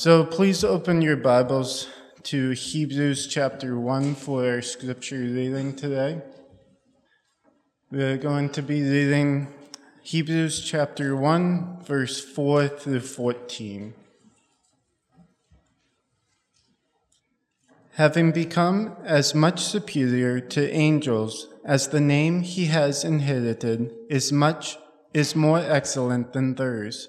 So please open your Bibles to Hebrews chapter 1 for our scripture reading today. We're going to be reading Hebrews chapter 1, verse 4 through 14. Having become as much superior to angels as the name he has inherited is much is more excellent than theirs.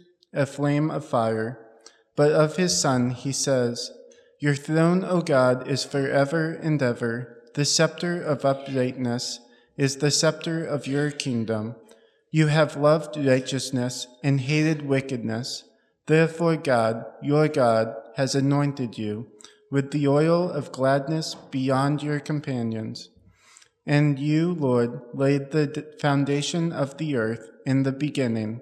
a flame of fire. But of his Son he says, Your throne, O God, is forever and ever. The scepter of uprightness is the scepter of your kingdom. You have loved righteousness and hated wickedness. Therefore, God, your God, has anointed you with the oil of gladness beyond your companions. And you, Lord, laid the foundation of the earth in the beginning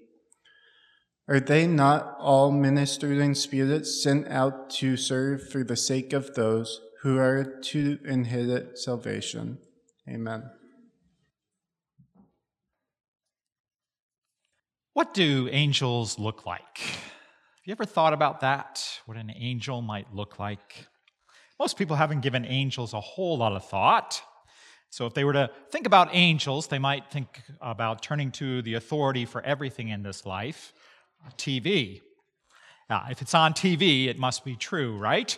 Are they not all ministering spirits sent out to serve for the sake of those who are to inherit salvation? Amen. What do angels look like? Have you ever thought about that? What an angel might look like? Most people haven't given angels a whole lot of thought. So, if they were to think about angels, they might think about turning to the authority for everything in this life TV. If it's on TV, it must be true, right?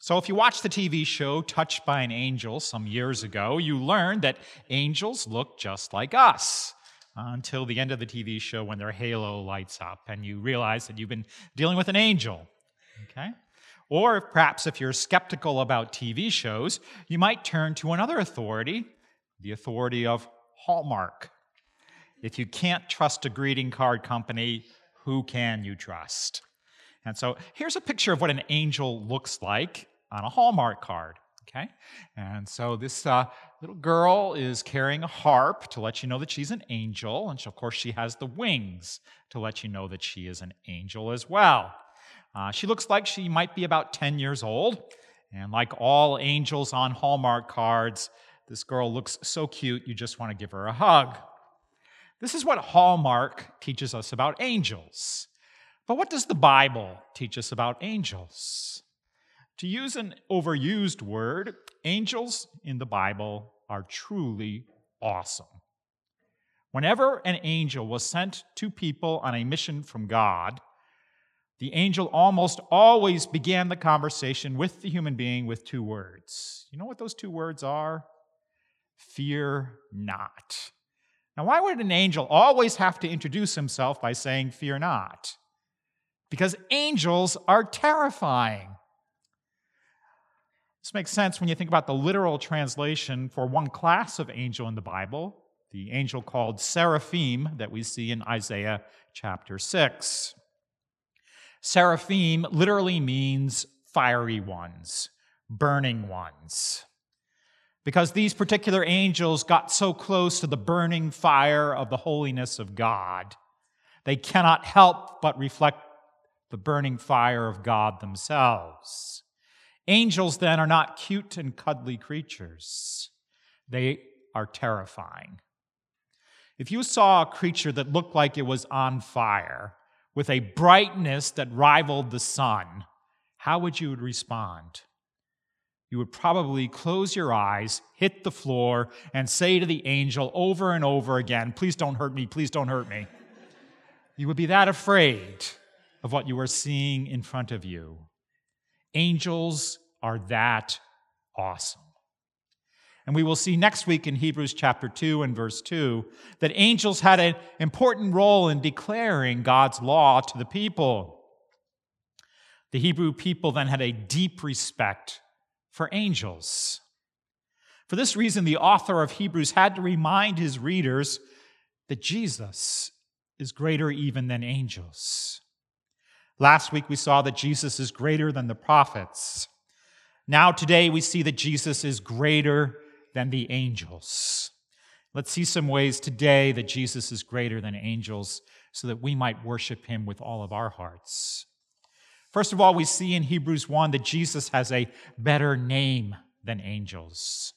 So, if you watch the TV show Touched by an Angel some years ago, you learned that angels look just like us until the end of the TV show when their halo lights up and you realize that you've been dealing with an angel. Okay? Or perhaps if you're skeptical about TV shows, you might turn to another authority, the authority of Hallmark. If you can't trust a greeting card company, who can you trust? And so here's a picture of what an angel looks like on a Hallmark card. Okay? And so this uh, little girl is carrying a harp to let you know that she's an angel. And of course, she has the wings to let you know that she is an angel as well. Uh, she looks like she might be about 10 years old. And like all angels on Hallmark cards, this girl looks so cute, you just want to give her a hug. This is what Hallmark teaches us about angels. But what does the Bible teach us about angels? To use an overused word, angels in the Bible are truly awesome. Whenever an angel was sent to people on a mission from God, the angel almost always began the conversation with the human being with two words. You know what those two words are? Fear not. Now, why would an angel always have to introduce himself by saying, Fear not? Because angels are terrifying. This makes sense when you think about the literal translation for one class of angel in the Bible, the angel called seraphim that we see in Isaiah chapter 6. Seraphim literally means fiery ones, burning ones because these particular angels got so close to the burning fire of the holiness of God, they cannot help but reflect the burning fire of God themselves. Angels, then, are not cute and cuddly creatures, they are terrifying. If you saw a creature that looked like it was on fire, with a brightness that rivaled the sun, how would you respond? You would probably close your eyes, hit the floor, and say to the angel over and over again, Please don't hurt me, please don't hurt me. You would be that afraid of what you are seeing in front of you. Angels are that awesome. And we will see next week in Hebrews chapter 2 and verse 2 that angels had an important role in declaring God's law to the people. The Hebrew people then had a deep respect for angels. For this reason, the author of Hebrews had to remind his readers that Jesus is greater even than angels. Last week, we saw that Jesus is greater than the prophets. Now, today, we see that Jesus is greater than the angels. Let's see some ways today that Jesus is greater than angels so that we might worship him with all of our hearts. First of all, we see in Hebrews 1 that Jesus has a better name than angels.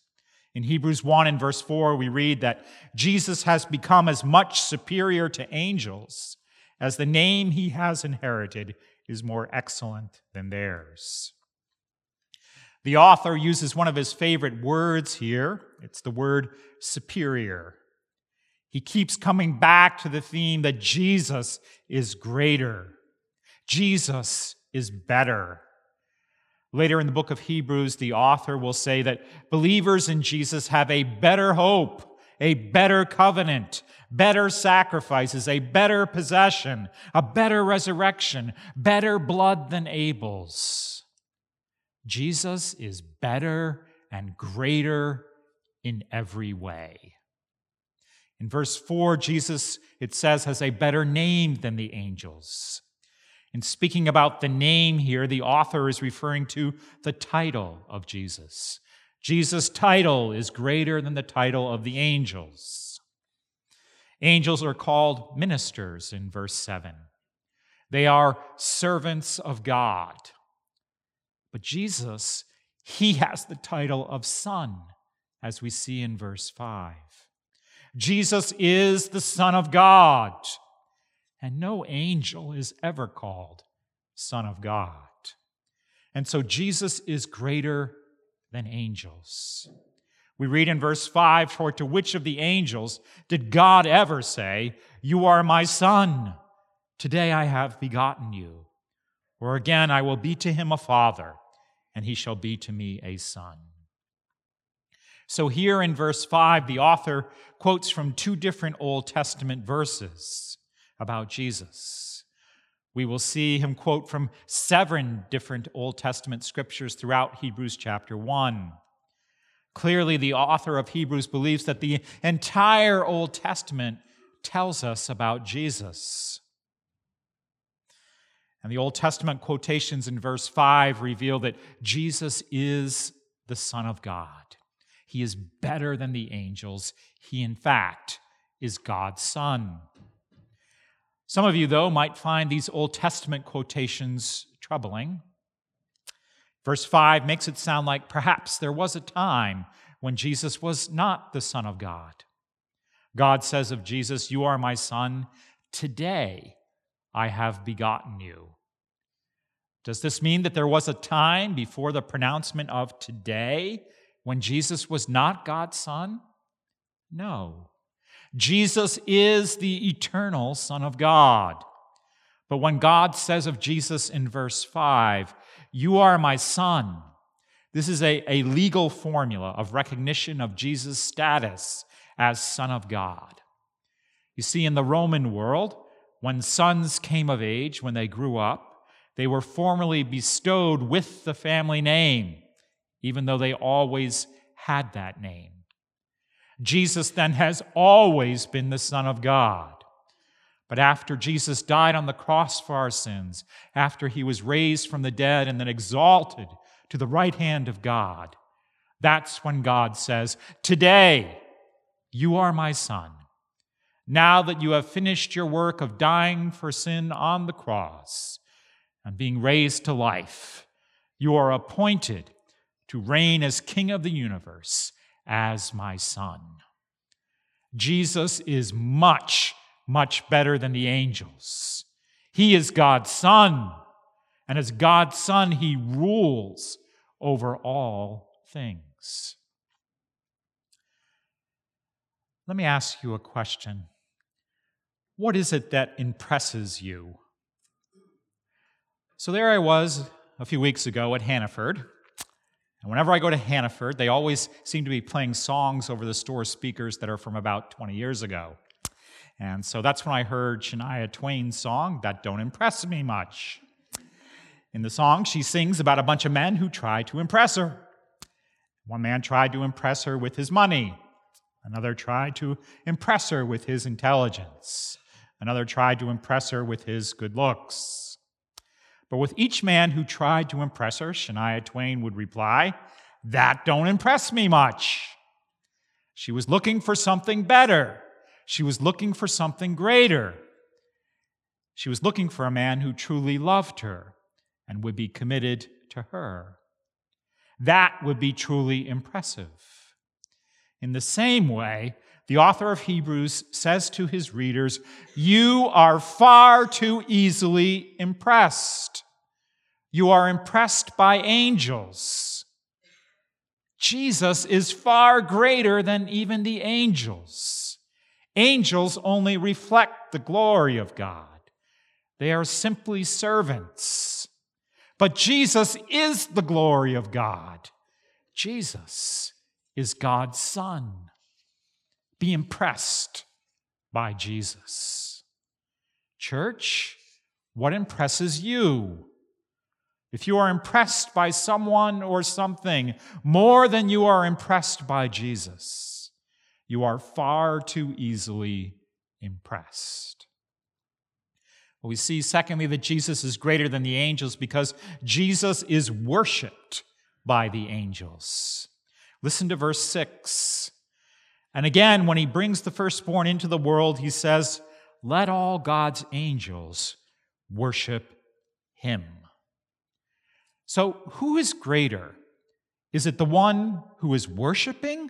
In Hebrews 1 and verse 4, we read that Jesus has become as much superior to angels as the name he has inherited is more excellent than theirs. The author uses one of his favorite words here. It's the word superior. He keeps coming back to the theme that Jesus is greater. Jesus is better. Later in the book of Hebrews, the author will say that believers in Jesus have a better hope, a better covenant, better sacrifices, a better possession, a better resurrection, better blood than Abel's. Jesus is better and greater in every way. In verse 4, Jesus, it says, has a better name than the angels. In speaking about the name here, the author is referring to the title of Jesus. Jesus' title is greater than the title of the angels. Angels are called ministers in verse 7. They are servants of God. But Jesus, he has the title of Son, as we see in verse 5. Jesus is the Son of God and no angel is ever called Son of God. And so Jesus is greater than angels. We read in verse 5 For to which of the angels did God ever say, You are my son? Today I have begotten you. Or again, I will be to him a father, and he shall be to me a son. So here in verse 5, the author quotes from two different Old Testament verses about Jesus. We will see him quote from seven different Old Testament scriptures throughout Hebrews chapter 1. Clearly, the author of Hebrews believes that the entire Old Testament tells us about Jesus. And the Old Testament quotations in verse 5 reveal that Jesus is the Son of God. He is better than the angels. He, in fact, is God's Son. Some of you, though, might find these Old Testament quotations troubling. Verse 5 makes it sound like perhaps there was a time when Jesus was not the Son of God. God says of Jesus, You are my Son. Today I have begotten you. Does this mean that there was a time before the pronouncement of today when Jesus was not God's Son? No. Jesus is the eternal Son of God. But when God says of Jesus in verse 5, You are my Son, this is a, a legal formula of recognition of Jesus' status as Son of God. You see, in the Roman world, when sons came of age, when they grew up, they were formally bestowed with the family name, even though they always had that name. Jesus then has always been the Son of God. But after Jesus died on the cross for our sins, after he was raised from the dead and then exalted to the right hand of God, that's when God says, Today you are my Son. Now that you have finished your work of dying for sin on the cross and being raised to life, you are appointed to reign as King of the universe as my son. Jesus is much, much better than the angels. He is God's son, and as God's son, he rules over all things. Let me ask you a question. What is it that impresses you? So there I was a few weeks ago at Hannaford. And whenever I go to Hannaford, they always seem to be playing songs over the store speakers that are from about 20 years ago. And so that's when I heard Shania Twain's song, That Don't Impress Me Much. In the song, she sings about a bunch of men who try to impress her. One man tried to impress her with his money. Another tried to impress her with his intelligence. Another tried to impress her with his good looks. But with each man who tried to impress her, Shania Twain would reply, That don't impress me much. She was looking for something better. She was looking for something greater. She was looking for a man who truly loved her and would be committed to her. That would be truly impressive. In the same way, the author of Hebrews says to his readers, You are far too easily impressed. You are impressed by angels. Jesus is far greater than even the angels. Angels only reflect the glory of God, they are simply servants. But Jesus is the glory of God. Jesus is God's Son. Be impressed by Jesus. Church, what impresses you? If you are impressed by someone or something more than you are impressed by Jesus, you are far too easily impressed. We see, secondly, that Jesus is greater than the angels because Jesus is worshiped by the angels. Listen to verse 6. And again, when he brings the firstborn into the world, he says, Let all God's angels worship him. So, who is greater? Is it the one who is worshiping,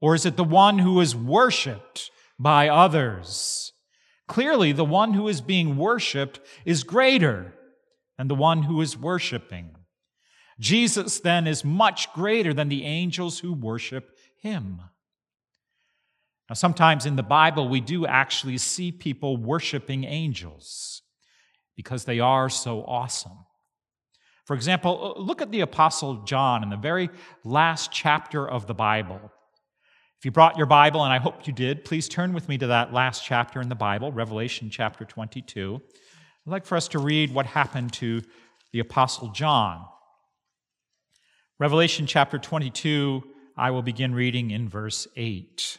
or is it the one who is worshiped by others? Clearly, the one who is being worshiped is greater than the one who is worshiping. Jesus then is much greater than the angels who worship him. Now, sometimes in the Bible, we do actually see people worshiping angels because they are so awesome. For example, uh, look at the Apostle John in the very last chapter of the Bible. If you brought your Bible, and I hope you did, please turn with me to that last chapter in the Bible, Revelation chapter 22. I'd like for us to read what happened to the Apostle John. Revelation chapter 22, I will begin reading in verse 8.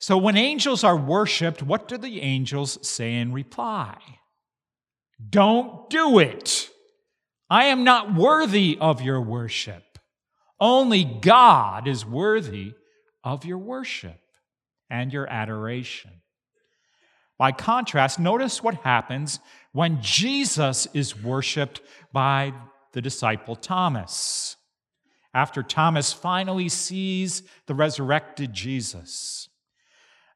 So when angels are worshiped, what do the angels say in reply? Don't do it. I am not worthy of your worship. Only God is worthy of your worship and your adoration. By contrast, notice what happens when Jesus is worshiped by the disciple Thomas after Thomas finally sees the resurrected Jesus.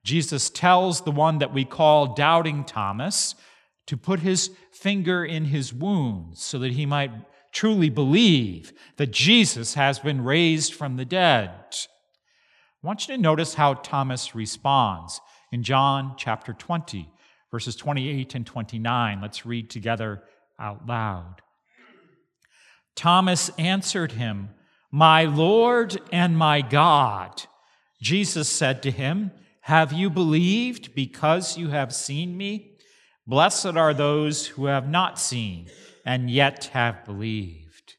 Jesus tells the one that we call doubting Thomas to put his finger in his wounds so that he might truly believe that Jesus has been raised from the dead. I want you to notice how Thomas responds in John chapter 20, verses 28 and 29. Let's read together out loud. Thomas answered him, my Lord and my God. Jesus said to him, Have you believed because you have seen me? Blessed are those who have not seen and yet have believed.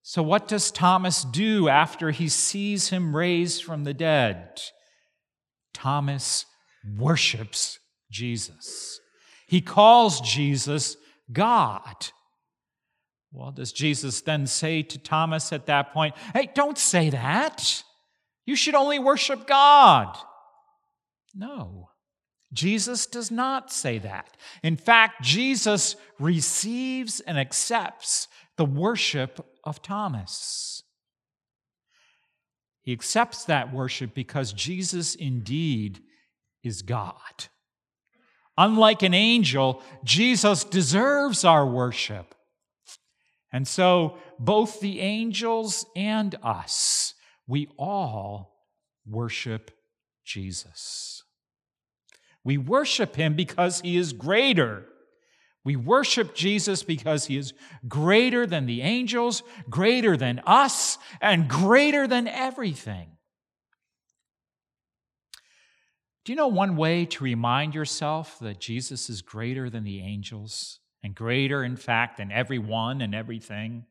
So, what does Thomas do after he sees him raised from the dead? Thomas worships Jesus. He calls Jesus God. Well, does Jesus then say to Thomas at that point, Hey, don't say that. You should only worship God. No, Jesus does not say that. In fact, Jesus receives and accepts the worship of Thomas. He accepts that worship because Jesus indeed is God. Unlike an angel, Jesus deserves our worship. And so, both the angels and us, we all worship Jesus. We worship him because he is greater. We worship Jesus because he is greater than the angels, greater than us, and greater than everything. Do you know one way to remind yourself that Jesus is greater than the angels and greater, in fact, than everyone and everything?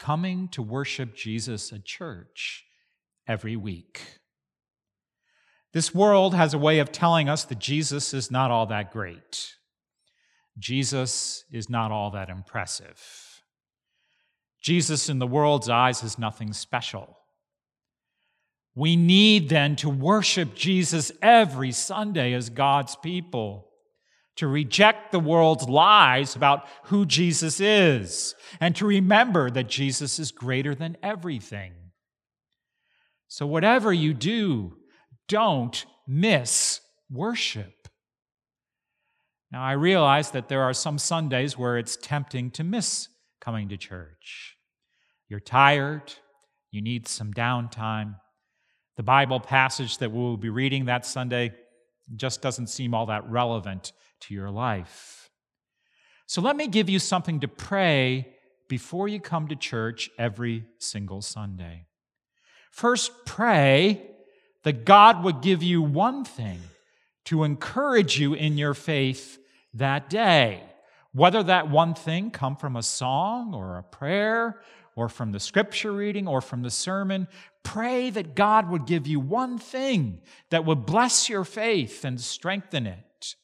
Coming to worship Jesus at church every week. This world has a way of telling us that Jesus is not all that great. Jesus is not all that impressive. Jesus, in the world's eyes, is nothing special. We need then to worship Jesus every Sunday as God's people, to reject the world's lies about who Jesus is, and to remember that Jesus is greater than everything. So, whatever you do, don't miss worship. Now, I realize that there are some Sundays where it's tempting to miss coming to church. You're tired, you need some downtime. The Bible passage that we'll be reading that Sunday just doesn't seem all that relevant to your life. So let me give you something to pray before you come to church every single Sunday. First, pray that God would give you one thing to encourage you in your faith that day. Whether that one thing come from a song or a prayer or from the scripture reading or from the sermon, pray that God would give you one thing that would bless your faith and strengthen it.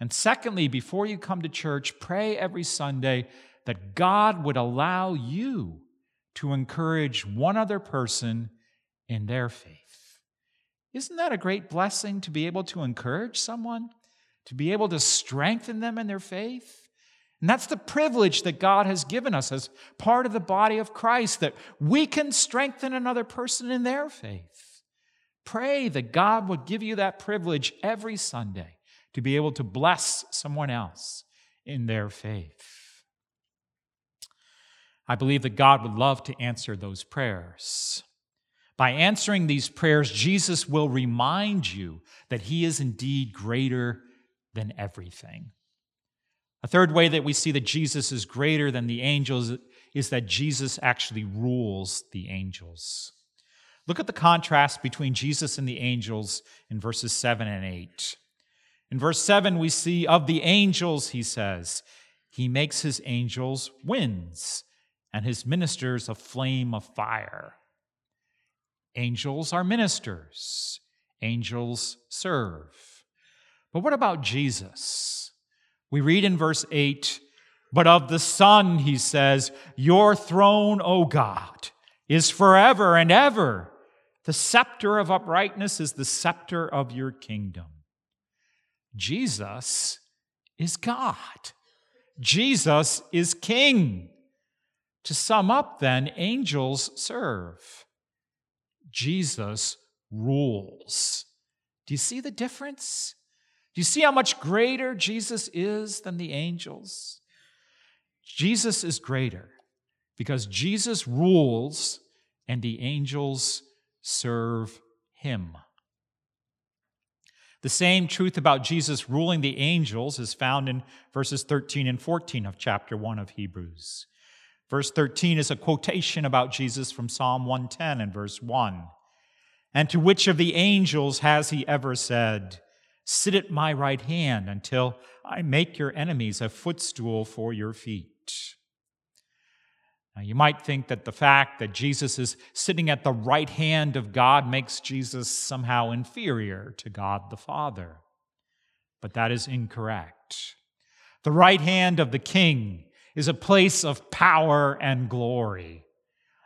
And secondly, before you come to church, pray every Sunday that God would allow you to encourage one other person in their faith. Isn't that a great blessing to be able to encourage someone, to be able to strengthen them in their faith? And that's the privilege that God has given us as part of the body of Christ, that we can strengthen another person in their faith. Pray that God would give you that privilege every Sunday to be able to bless someone else in their faith. I believe that God would love to answer those prayers. By answering these prayers, Jesus will remind you that He is indeed greater than everything. A third way that we see that Jesus is greater than the angels is that Jesus actually rules the angels. Look at the contrast between Jesus and the angels in verses 7 and 8. In verse 7, we see of the angels, he says, he makes his angels winds and his ministers a flame of fire. Angels are ministers, angels serve. But what about Jesus? We read in verse 8, but of the Son, he says, Your throne, O God, is forever and ever. The scepter of uprightness is the scepter of your kingdom. Jesus is God. Jesus is King. To sum up, then, angels serve. Jesus rules. Do you see the difference? Do you see how much greater Jesus is than the angels? Jesus is greater because Jesus rules and the angels serve him. The same truth about Jesus ruling the angels is found in verses 13 and 14 of chapter 1 of Hebrews. Verse 13 is a quotation about Jesus from Psalm 110 and verse 1. And to which of the angels has he ever said, Sit at my right hand until I make your enemies a footstool for your feet. Now, you might think that the fact that Jesus is sitting at the right hand of God makes Jesus somehow inferior to God the Father. But that is incorrect. The right hand of the King is a place of power and glory.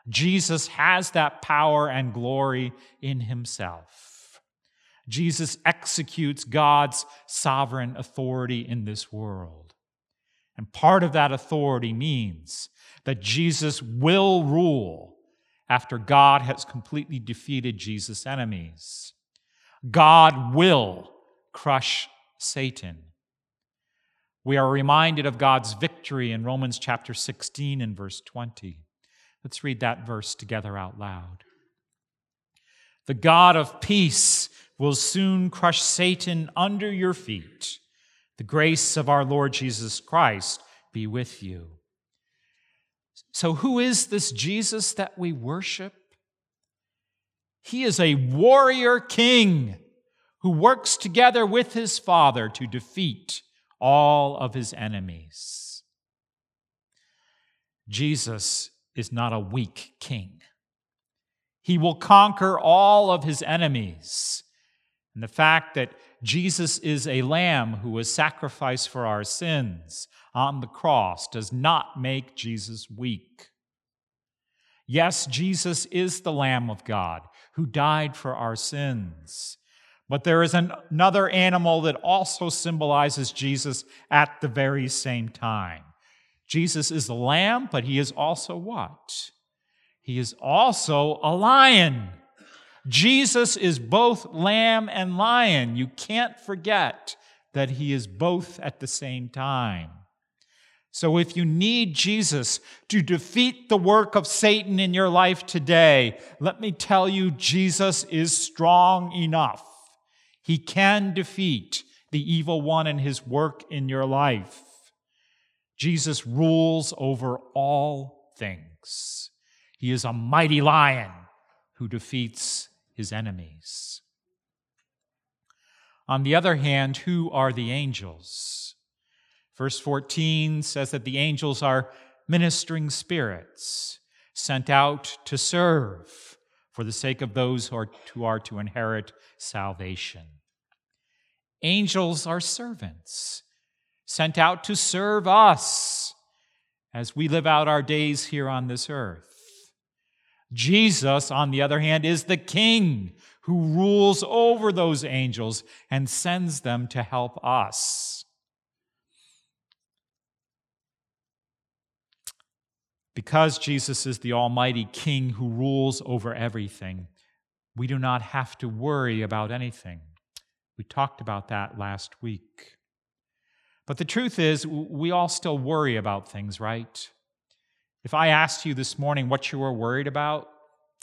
Jesus has that power and glory in himself. Jesus executes God's sovereign authority in this world. And part of that authority means that Jesus will rule after God has completely defeated Jesus' enemies. God will crush Satan. We are reminded of God's victory in Romans chapter 16 and verse 20. Let's read that verse together out loud. The God of peace will soon crush Satan under your feet. The grace of our Lord Jesus Christ be with you. So, who is this Jesus that we worship? He is a warrior king who works together with his Father to defeat all of his enemies. Jesus is not a weak king. He will conquer all of his enemies. And the fact that Jesus is a lamb who was sacrificed for our sins on the cross does not make Jesus weak. Yes, Jesus is the Lamb of God who died for our sins. But there is an, another animal that also symbolizes Jesus at the very same time. Jesus is the lamb, but he is also what? He is also a lion. Jesus is both lamb and lion. You can't forget that he is both at the same time. So, if you need Jesus to defeat the work of Satan in your life today, let me tell you, Jesus is strong enough. He can defeat the evil one and his work in your life. Jesus rules over all things. He is a mighty lion who defeats his enemies. On the other hand, who are the angels? Verse 14 says that the angels are ministering spirits sent out to serve for the sake of those who are, to inherit salvation. Angels are servants sent out to serve us as we live out our days here on this earth. Jesus, on the other hand, is the king who rules over those angels and sends them to help us. Because Jesus is the Almighty King who rules over everything, we do not have to worry about anything. We talked about that last week. But the truth is, we all still worry about things, right? If I asked you this morning what you were worried about,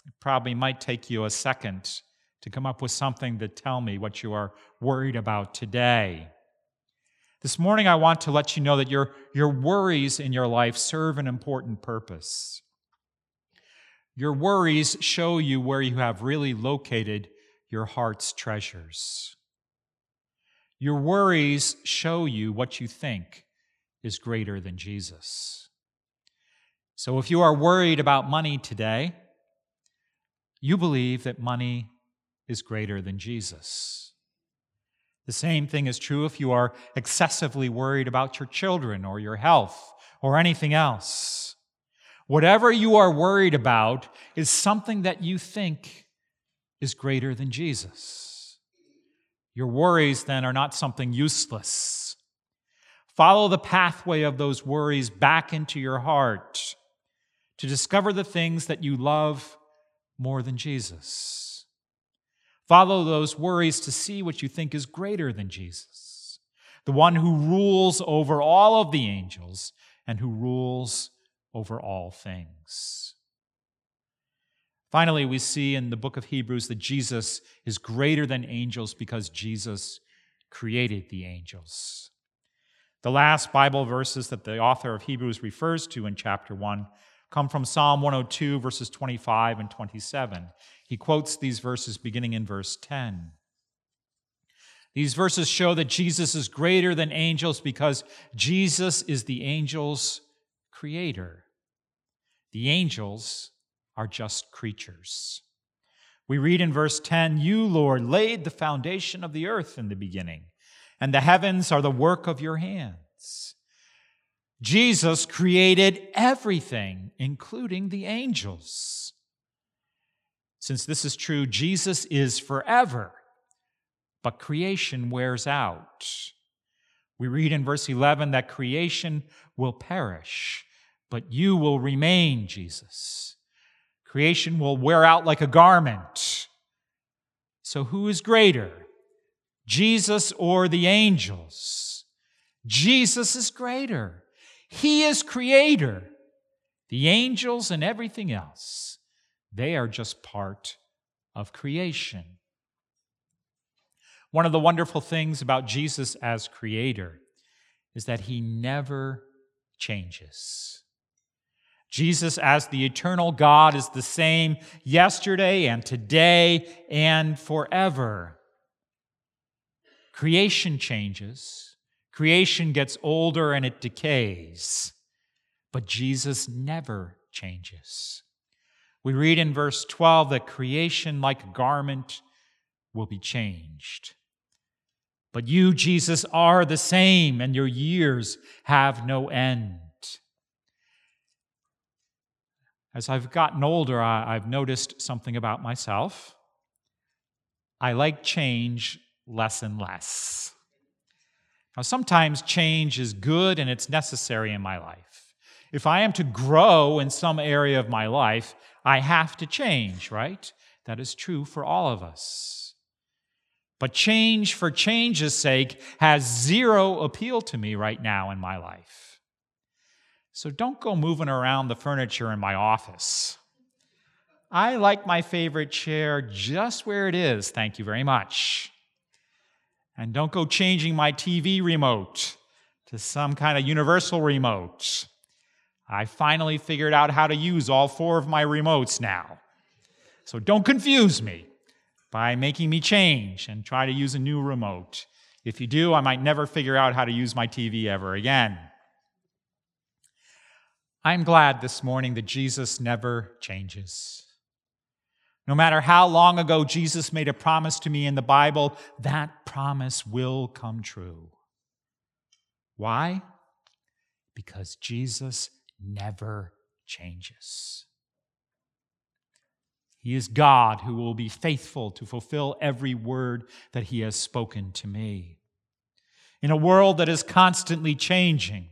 it probably might take you a second to come up with something to tell me what you are worried about today. This morning, I want to let you know that your, your worries in your life serve an important purpose. Your worries show you where you have really located your heart's treasures. Your worries show you what you think is greater than Jesus. So if you are worried about money today, you believe that money is greater than Jesus. The same thing is true if you are excessively worried about your children or your health or anything else. Whatever you are worried about is something that you think is greater than Jesus. Your worries then are not something useless. Follow the pathway of those worries back into your heart to discover the things that you love more than Jesus. Follow those worries to see what you think is greater than Jesus, the one who rules over all of the angels and who rules over all things. Finally, we see in the book of Hebrews that Jesus is greater than angels because Jesus created the angels. The last Bible verses that the author of Hebrews refers to in chapter 1 come from Psalm 102, verses 25 and 27. He quotes these verses beginning in verse 10. These verses show that Jesus is greater than angels because Jesus is the angels' creator. The angels are just creatures. We read in verse 10 You, Lord, laid the foundation of the earth in the beginning, and the heavens are the work of your hands. Jesus created everything, including the angels. Since this is true, Jesus is forever, but creation wears out. We read in verse 11 that creation will perish, but you will remain, Jesus. Creation will wear out like a garment. So, who is greater, Jesus or the angels? Jesus is greater. He is creator. The angels and everything else, they are just part of creation. One of the wonderful things about Jesus as creator is that he never changes. Jesus, as the eternal God, is the same yesterday and today and forever. Creation changes, creation gets older and it decays, but Jesus never changes. We read in verse 12 that creation, like a garment, will be changed. But you, Jesus, are the same, and your years have no end. As I've gotten older, I, have noticed something about myself. I like change less and less. Now, sometimes change is good and it's necessary in my life. If I am to grow in some area of my life, I have to change, right? That is true for all of us. But change for change's sake has zero appeal to me right now in my life. So don't go moving around the furniture in my office. I like my favorite chair just where it is, thank you very much. And don't go changing my TV remote to some kind of universal remote. I finally figured out how to use all four of my remotes now. So don't confuse me by making me change and try to use a new remote. If you do, I might never figure out how to use my TV ever again. I'm glad this morning that Jesus never changes. No matter how long ago Jesus made a promise to me in the Bible, that promise will come true. Why? Because Jesus never changes. He is God who will be faithful to fulfill every word that He has spoken to me. In a world that is constantly changing,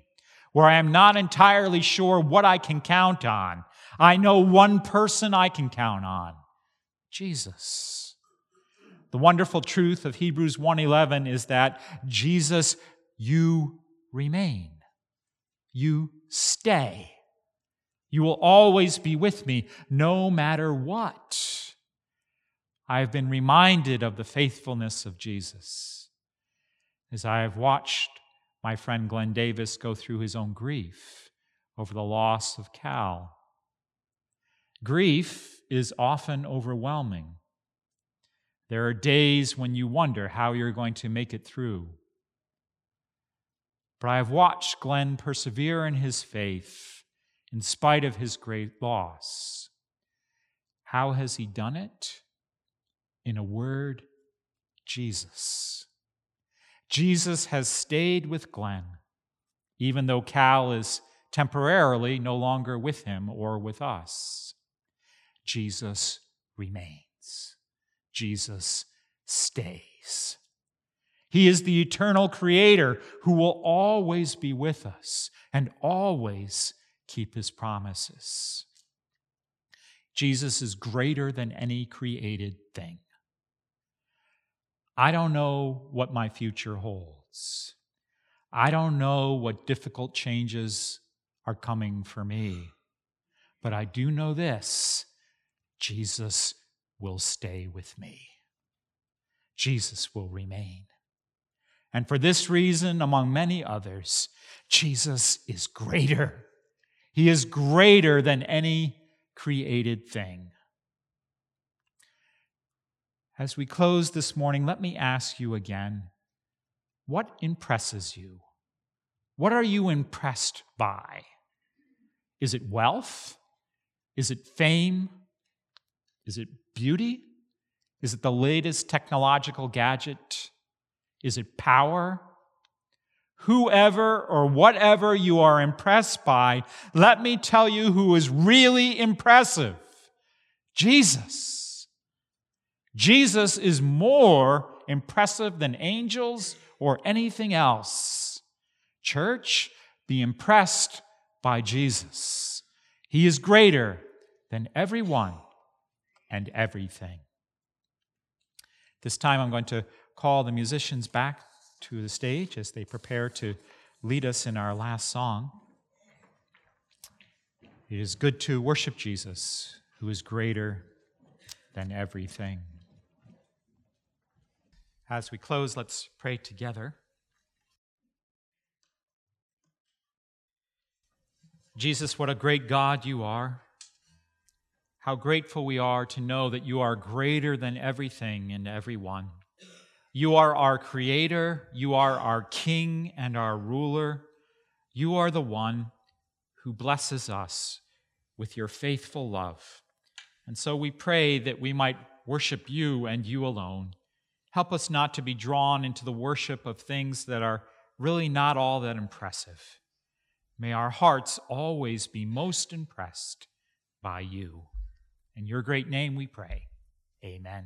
where I am not entirely sure what I can count on. I know one person I can count on Jesus. The wonderful truth of Hebrews 1:11 is that Jesus you remain. You stay. You will always be with me no matter what. I have been reminded of the faithfulness of Jesus as I have watched my friend Glenn Davis go through his own grief over the loss of Cal. Grief is often overwhelming. There are days when you wonder how you're going to make it through. But I have watched Glenn persevere in his faith in spite of his great loss. How has he done it? In a word, Jesus. Jesus has stayed with Glenn, even though Cal is temporarily no longer with him or with us. Jesus remains. Jesus stays. He is the eternal creator who will always be with us and always keep his promises. Jesus is greater than any created thing. I don't know what my future holds. I don't know what difficult changes are coming for me. But I do know this Jesus will stay with me. Jesus will remain. And for this reason, among many others, Jesus is greater. He is greater than any created thing. As we close this morning, let me ask you again what impresses you? What are you impressed by? Is it wealth? Is it fame? Is it beauty? Is it the latest technological gadget? Is it power? Whoever or whatever you are impressed by, let me tell you who is really impressive Jesus. Jesus is more impressive than angels or anything else. Church, be impressed by Jesus. He is greater than everyone and everything. This time I'm going to call the musicians back to the stage as they prepare to lead us in our last song. It is good to worship Jesus, who is greater than everything. As we close, let's pray together. Jesus, what a great God you are. How grateful we are to know that you are greater than everything and everyone. You are our creator, you are our king and our ruler. You are the one who blesses us with your faithful love. And so we pray that we might worship you and you alone. Help us not to be drawn into the worship of things that are really not all that impressive. May our hearts always be most impressed by you. In your great name we pray. Amen.